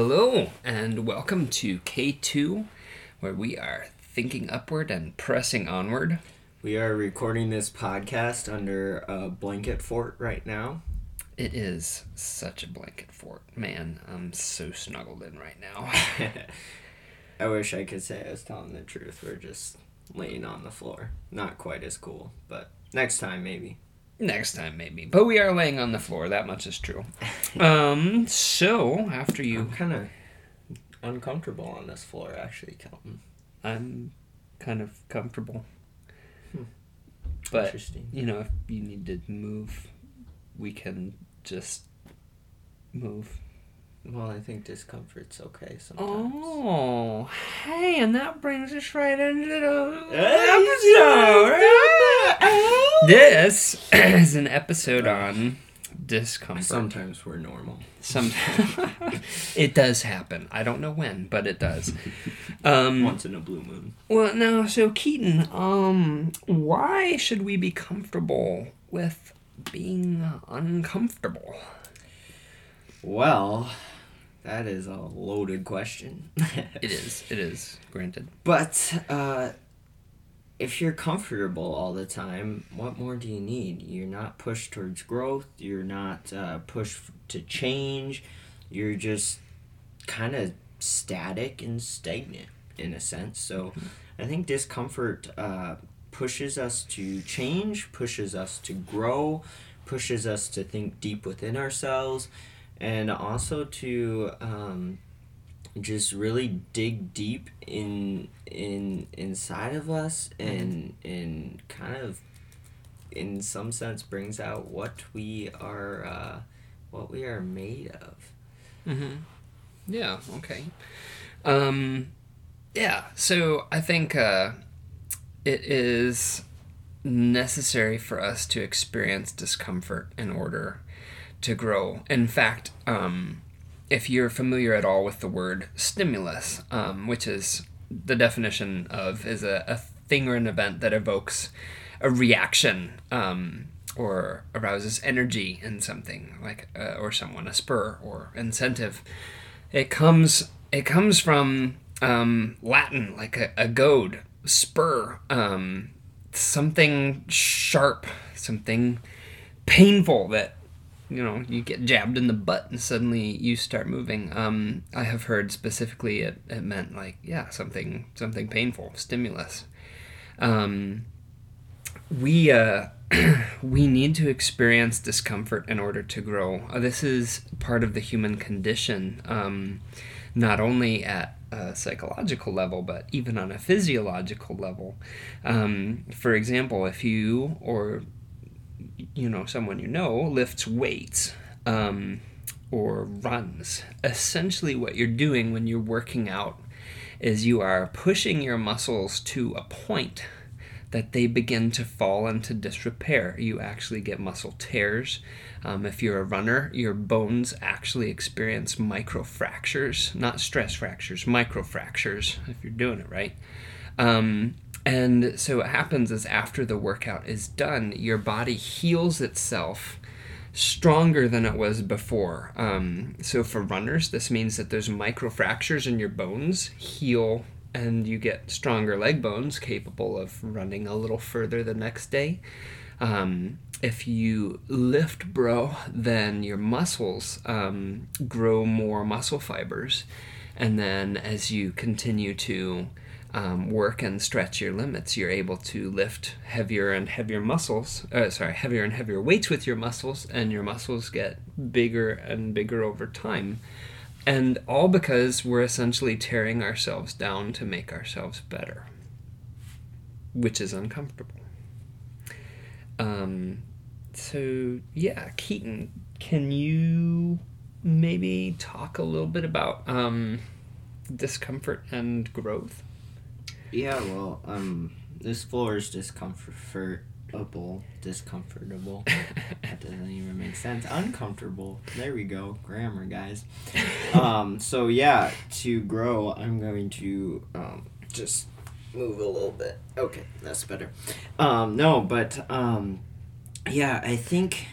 Hello, and welcome to K2, where we are thinking upward and pressing onward. We are recording this podcast under a blanket fort right now. It is such a blanket fort. Man, I'm so snuggled in right now. I wish I could say I was telling the truth. We're just laying on the floor. Not quite as cool, but next time maybe. Next time, maybe. But we are laying on the floor, that much is true. um, so, after you. I'm kind of uncomfortable on this floor, actually, Kelton. I'm kind of comfortable. Hmm. But, Interesting. you know, if you need to move, we can just move. Well, I think discomfort's okay sometimes. Oh, hey, and that brings us right into the episode. This is an episode on discomfort. Sometimes we're normal. Sometimes it does happen. I don't know when, but it does. Um, Once in a blue moon. well, now, so Keaton, um, why should we be comfortable with being uncomfortable? Well, that is a loaded question. It is. It is. Granted. But uh, if you're comfortable all the time, what more do you need? You're not pushed towards growth. You're not uh, pushed to change. You're just kind of static and stagnant in a sense. So I think discomfort uh, pushes us to change, pushes us to grow, pushes us to think deep within ourselves, and also to um, just really dig deep in in inside of us and and kind of in some sense brings out what we are uh, what we are made of. Mm-hmm. Yeah. Okay. Um, yeah. So I think uh, it is necessary for us to experience discomfort in order to grow. In fact, um, if you're familiar at all with the word stimulus, um, which is the definition of is a, a thing or an event that evokes a reaction um, or arouses energy in something like uh, or someone a spur or incentive. It comes it comes from um, latin like a, a goad spur um, something sharp something painful that you know you get jabbed in the butt and suddenly you start moving um, i have heard specifically it, it meant like yeah something something painful stimulus um, we uh, we need to experience discomfort in order to grow. Uh, this is part of the human condition, um, not only at a psychological level, but even on a physiological level. Um, for example, if you or you know someone you know lifts weights um, or runs, essentially what you're doing when you're working out is you are pushing your muscles to a point that they begin to fall into disrepair. You actually get muscle tears. Um, if you're a runner, your bones actually experience microfractures, not stress fractures, microfractures, if you're doing it right. Um, and so what happens is after the workout is done, your body heals itself stronger than it was before. Um, so for runners, this means that those microfractures in your bones heal and you get stronger leg bones capable of running a little further the next day. Um, if you lift, bro, then your muscles um, grow more muscle fibers. And then as you continue to um, work and stretch your limits, you're able to lift heavier and heavier muscles, uh, sorry, heavier and heavier weights with your muscles, and your muscles get bigger and bigger over time. And all because we're essentially tearing ourselves down to make ourselves better, which is uncomfortable. Um, so, yeah, Keaton, can you maybe talk a little bit about um, discomfort and growth? Yeah, well, um, this floor is discomfortable, discomfortable. that doesn't even make sense. Uncomfortable. There we go. Grammar, guys. Um, so yeah, to grow, I'm going to um, just move a little bit. Okay, that's better. Um, no, but um, yeah, I think,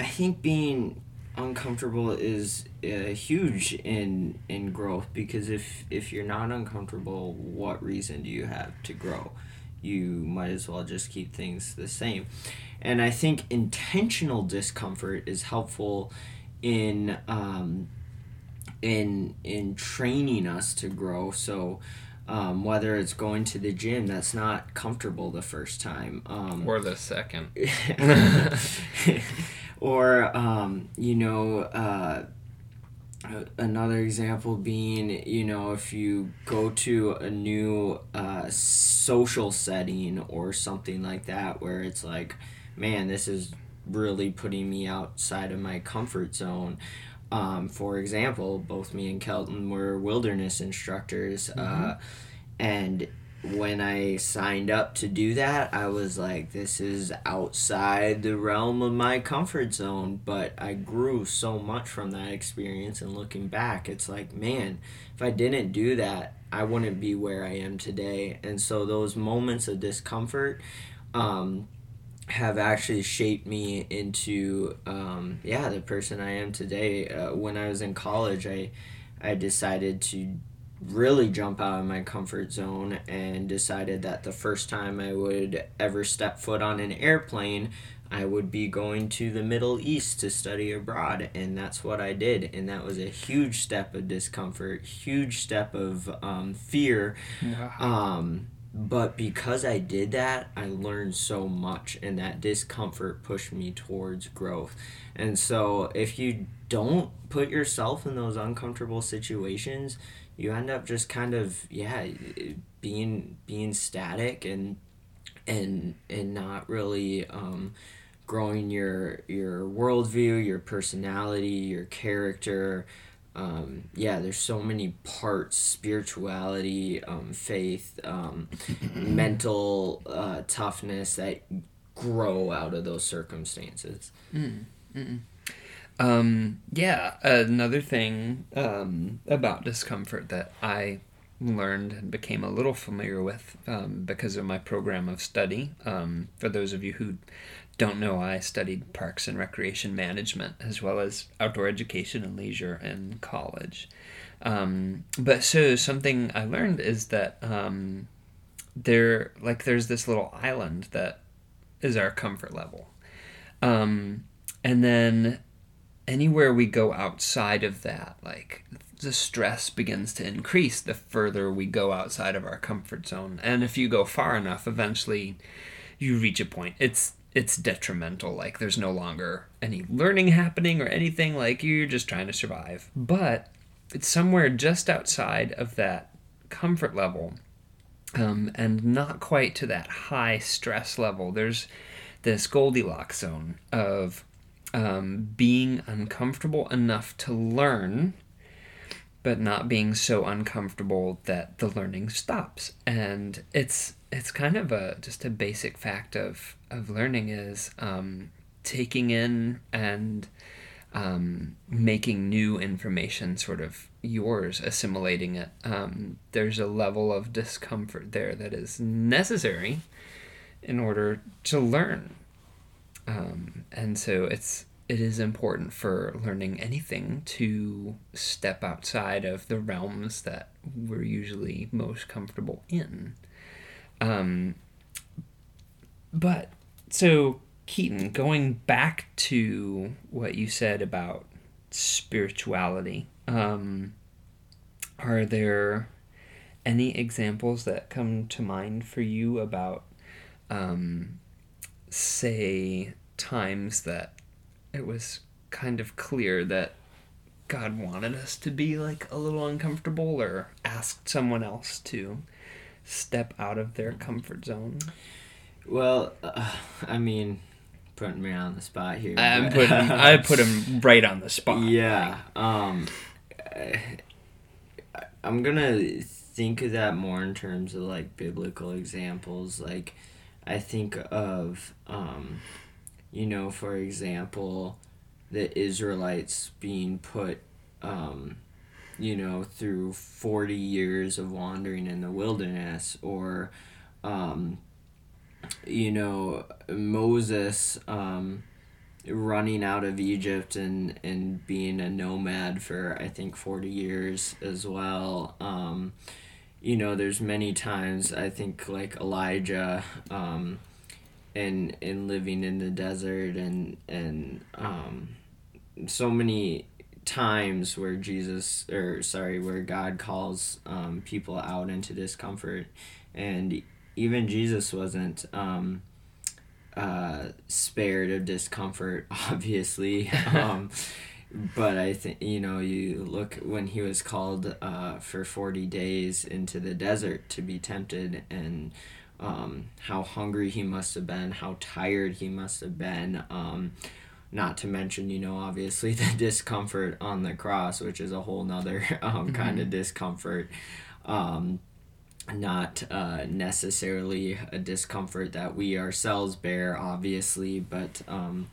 I think being uncomfortable is uh, huge in in growth because if if you're not uncomfortable, what reason do you have to grow? You might as well just keep things the same. And I think intentional discomfort is helpful in um, in in training us to grow. So um, whether it's going to the gym that's not comfortable the first time um, or the second or um, you know uh, another example being you know if you go to a new uh, social setting or something like that where it's like man this is really putting me outside of my comfort zone um, for example, both me and Kelton were wilderness instructors, mm-hmm. uh, and when I signed up to do that, I was like, this is outside the realm of my comfort zone. But I grew so much from that experience, and looking back, it's like, man, if I didn't do that, I wouldn't be where I am today. And so those moments of discomfort, um, have actually shaped me into um, yeah the person I am today. Uh, when I was in college, I I decided to really jump out of my comfort zone and decided that the first time I would ever step foot on an airplane, I would be going to the Middle East to study abroad, and that's what I did. And that was a huge step of discomfort, huge step of um, fear. Yeah. Um, but because I did that, I learned so much, and that discomfort pushed me towards growth. And so, if you don't put yourself in those uncomfortable situations, you end up just kind of yeah being being static and and and not really um, growing your your worldview, your personality, your character um, yeah, there's so many parts spirituality, um, faith, um, mental uh, toughness that grow out of those circumstances. Mm, um, yeah, another thing um, about discomfort that I learned and became a little familiar with um, because of my program of study. Um, for those of you who don't know, I studied parks and recreation management as well as outdoor education and leisure in college. Um, but so something I learned is that um, there, like, there's this little island that is our comfort level, and then anywhere we go outside of that, like the stress begins to increase the further we go outside of our comfort zone. And if you go far enough, eventually you reach a point. It's it's detrimental. Like there's no longer any learning happening or anything. Like you're just trying to survive. But it's somewhere just outside of that comfort level, um, and not quite to that high stress level. There's this Goldilocks zone of um, being uncomfortable enough to learn but not being so uncomfortable that the learning stops. And it's it's kind of a just a basic fact of of learning is um, taking in and um, making new information sort of yours, assimilating it. Um, there's a level of discomfort there that is necessary in order to learn. Um, and so it's it is important for learning anything to step outside of the realms that we're usually most comfortable in. Um, but so, Keaton, going back to what you said about spirituality, um, are there any examples that come to mind for you about, um, say, times that it was kind of clear that God wanted us to be like a little uncomfortable or asked someone else to step out of their comfort zone? Well, uh, I mean, putting me on the spot here. I'm putting I put him right on the spot. Yeah. Um, I, I'm gonna think of that more in terms of like biblical examples. Like, I think of um, you know, for example, the Israelites being put, um, you know, through 40 years of wandering in the wilderness, or, um, you know, Moses, um, running out of Egypt and and being a nomad for I think forty years as well. You know, there's many times I think like Elijah, um, and and living in the desert and and um, so many times where Jesus or sorry where God calls um, people out into discomfort, and even Jesus wasn't. Um, uh, spared of discomfort, obviously. um, but I think you know you look when he was called uh, for forty days into the desert to be tempted, and um, how hungry he must have been, how tired he must have been. Um, not to mention, you know, obviously the discomfort on the cross, which is a whole nother um, mm-hmm. kind of discomfort. Um, not uh, necessarily a discomfort that we ourselves bear, obviously, but um,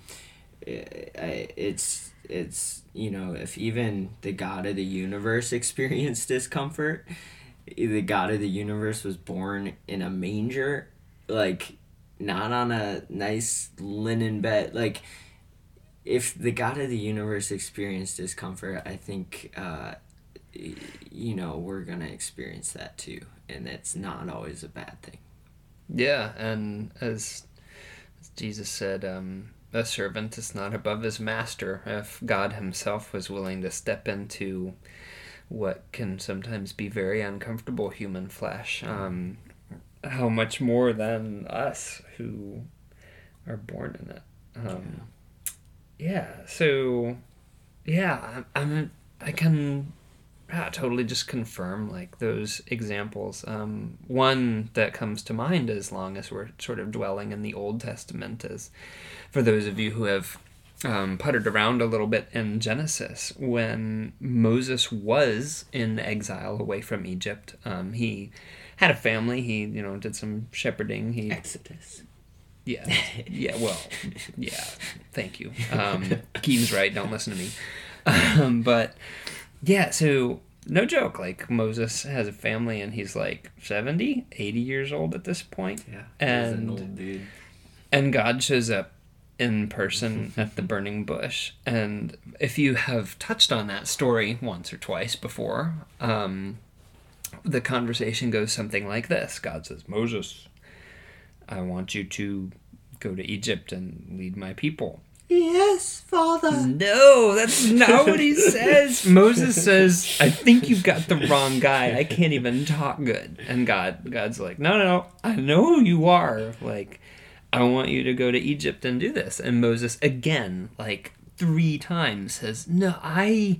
it's it's you know if even the God of the universe experienced discomfort, the God of the universe was born in a manger, like not on a nice linen bed, like. If the God of the universe experienced discomfort, I think uh, you know we're gonna experience that too and it's not always a bad thing. Yeah, and as, as Jesus said, um, a servant is not above his master. If God Himself was willing to step into what can sometimes be very uncomfortable human flesh, um, how much more than us who are born in it. Um, yeah. yeah. So, yeah, I'm, I'm I can yeah, totally just confirm like those examples. Um, one that comes to mind as long as we're sort of dwelling in the Old Testament is for those of you who have um, puttered around a little bit in Genesis when Moses was in exile away from Egypt. Um, he had a family. He you know did some shepherding. He Exodus. Yeah, yeah. Well, yeah. Thank you. Um, Keaton's right. Don't listen to me. Um, but yeah, so no joke, like Moses has a family and he's like 70, 80 years old at this point. Yeah. And an old dude. And God shows up in person at the burning bush. And if you have touched on that story once or twice before, um, the conversation goes something like this God says, Moses, I want you to go to Egypt and lead my people. Yes, Father. No, that's not what he says. Moses says, "I think you've got the wrong guy. I can't even talk good." And God, God's like, "No, no, no. I know who you are. Like, I want you to go to Egypt and do this." And Moses again, like three times, says, "No, I."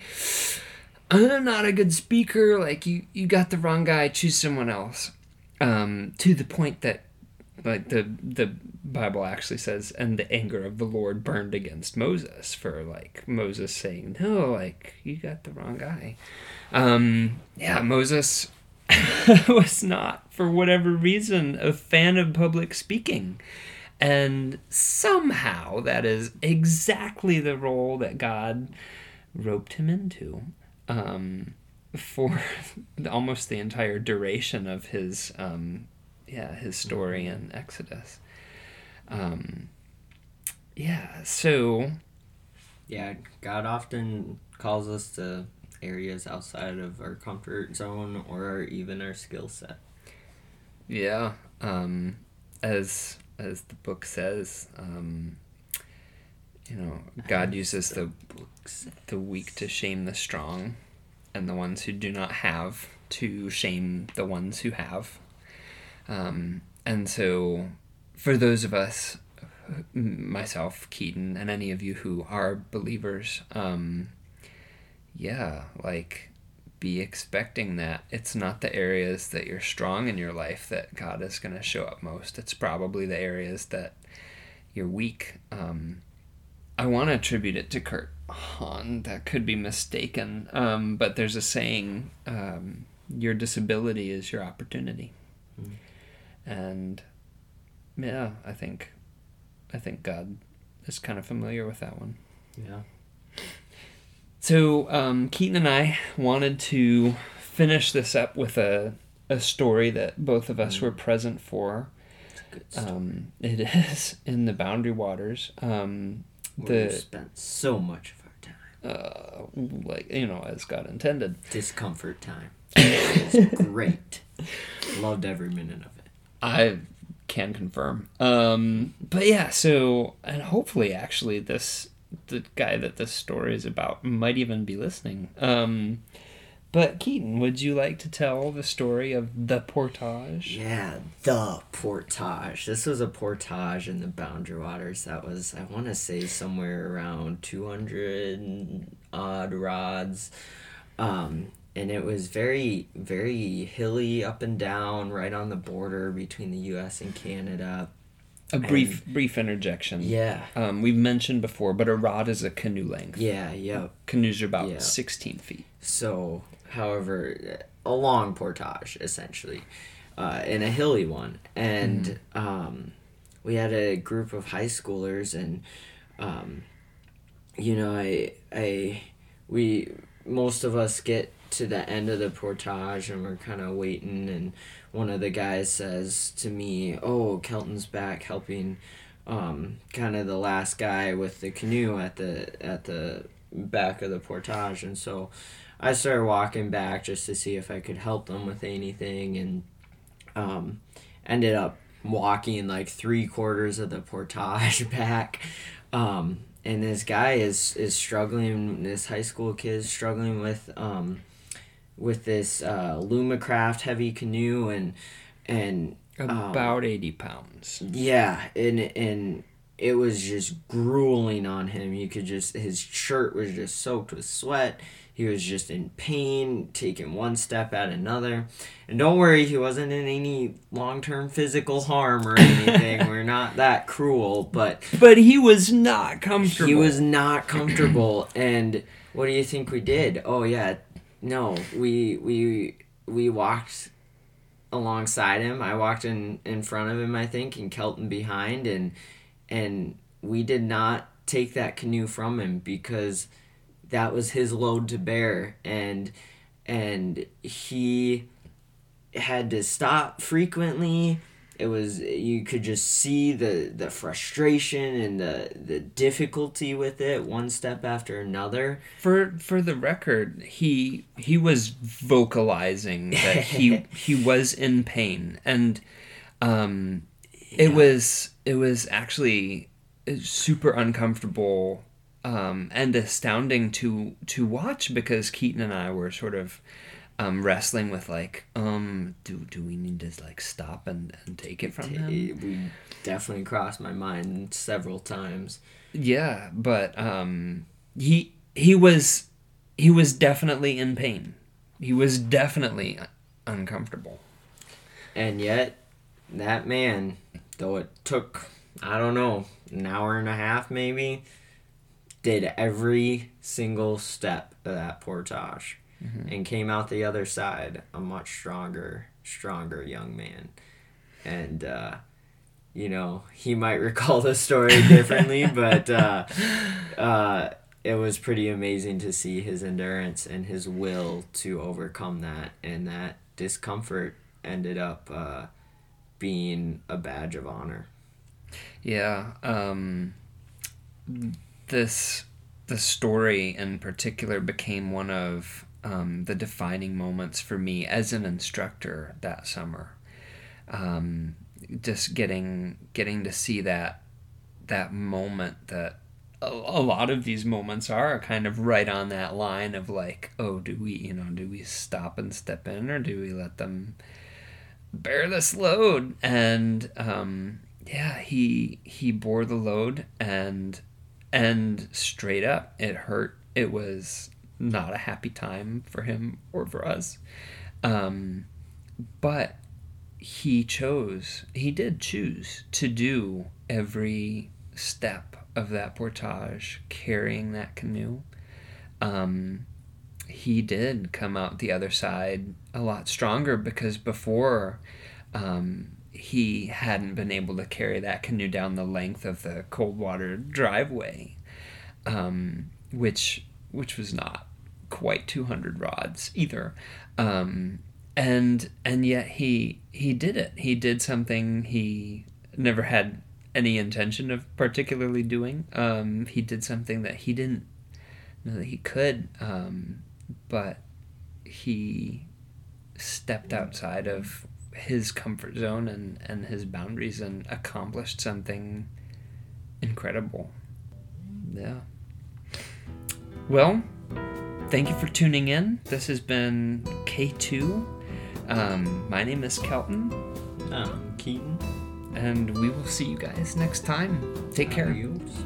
I'm not a good speaker. Like you, you got the wrong guy. Choose someone else. Um, to the point that like the the Bible actually says, and the anger of the Lord burned against Moses for like Moses saying, "No, like you got the wrong guy." Um, yeah, Moses was not, for whatever reason, a fan of public speaking, and somehow that is exactly the role that God roped him into. Um, for almost the entire duration of his um, yeah his story in Exodus. Um, yeah, so yeah, God often calls us to areas outside of our comfort zone or even our skill set. Yeah, um, as as the book says, um, you know, God uses the the weak to shame the strong, and the ones who do not have to shame the ones who have. Um, and so, for those of us, myself, Keaton, and any of you who are believers, um, yeah, like be expecting that it's not the areas that you're strong in your life that God is going to show up most. It's probably the areas that you're weak. Um, I want to attribute it to Kurt Hahn. That could be mistaken, um, but there's a saying: um, "Your disability is your opportunity." Mm and yeah, I think I think God is kind of familiar with that one. Yeah. So um, Keaton and I wanted to finish this up with a a story that both of us mm. were present for. Um, it is in the Boundary Waters. Um, The spent so much of our time. uh, like you know, as God intended. Discomfort time. It was great. Loved every minute of it. I can confirm. Um, but yeah, so and hopefully, actually, this the guy that this story is about might even be listening. Um, but Keaton, would you like to tell the story of the portage? Yeah, the portage. This was a portage in the Boundary Waters that was, I want to say, somewhere around 200 odd rods. Um, and it was very, very hilly up and down, right on the border between the U.S. and Canada. A brief brief interjection. Yeah, Um, we've mentioned before, but a rod is a canoe length. yeah, yeah. Canoes are about Yeah. 16 feet. So, however, a long portage essentially, uh, and a hilly one. And um, we had a group of high schoolers, and um, you know, I, I, we, most of us get to the end of the portage, and we're kind of waiting, and one of the guys says to me, "Oh, Kelton's back helping." Um, kind of the last guy with the canoe at the at the back of the portage, and so I started walking back just to see if I could help them with anything, and um, ended up walking like three quarters of the portage back. Um, and this guy is is struggling. This high school kid is struggling with um, with this uh, Lumacraft heavy canoe, and and um, About 80 pounds. yeah, and and it was just grueling on him. You could just his shirt was just soaked with sweat. He was just in pain, taking one step at another. And don't worry, he wasn't in any long term physical harm or anything. We're not that cruel, but But he was not comfortable. he was not comfortable. and what do you think we did? Oh yeah, no, we we we walked alongside him. I walked in in front of him, I think, and Kelton behind, and and we did not take that canoe from him because that was his load to bear, and and he had to stop frequently it was you could just see the the frustration and the the difficulty with it one step after another. For for the record, he he was vocalizing that he he was in pain, and um, it was it was actually super uncomfortable um, and astounding to to watch because Keaton and I were sort of um, wrestling with like um do do we need to like stop and, and take it from him? we definitely crossed my mind several times Yeah, but um, he he was he was definitely in pain. He was definitely uncomfortable. and yet that man though it took i don't know an hour and a half maybe did every single step of that portage and came out the other side a much stronger stronger young man. And uh you know he might recall the story differently but uh uh it was pretty amazing to see his endurance and his will to overcome that. And that discomfort ended up uh being a badge of honor. Yeah. Um, this the story in particular became one of um, the defining moments for me as an instructor that summer. Um, just getting getting to see that that moment that a, a lot of these moments are kind of right on that line of like, oh, do we you know do we stop and step in or do we let them bear this load and um, yeah he he bore the load and and straight up it hurt it was not a happy time for him or for us. Um, but he chose he did choose to do every step of that portage carrying that canoe. Um, he did come out the other side a lot stronger because before um, he hadn't been able to carry that canoe down the length of the Coldwater driveway, um, which which was not quite 200 rods either. Um, and and yet he he did it. He did something he never had any intention of particularly doing. Um, he did something that he didn't know that he could, um, but he stepped outside of his comfort zone and, and his boundaries and accomplished something incredible. Yeah. Well, thank you for tuning in. This has been K2. Um, my name is Kelton, Um, Keaton. and we will see you guys next time. Take care. Adios.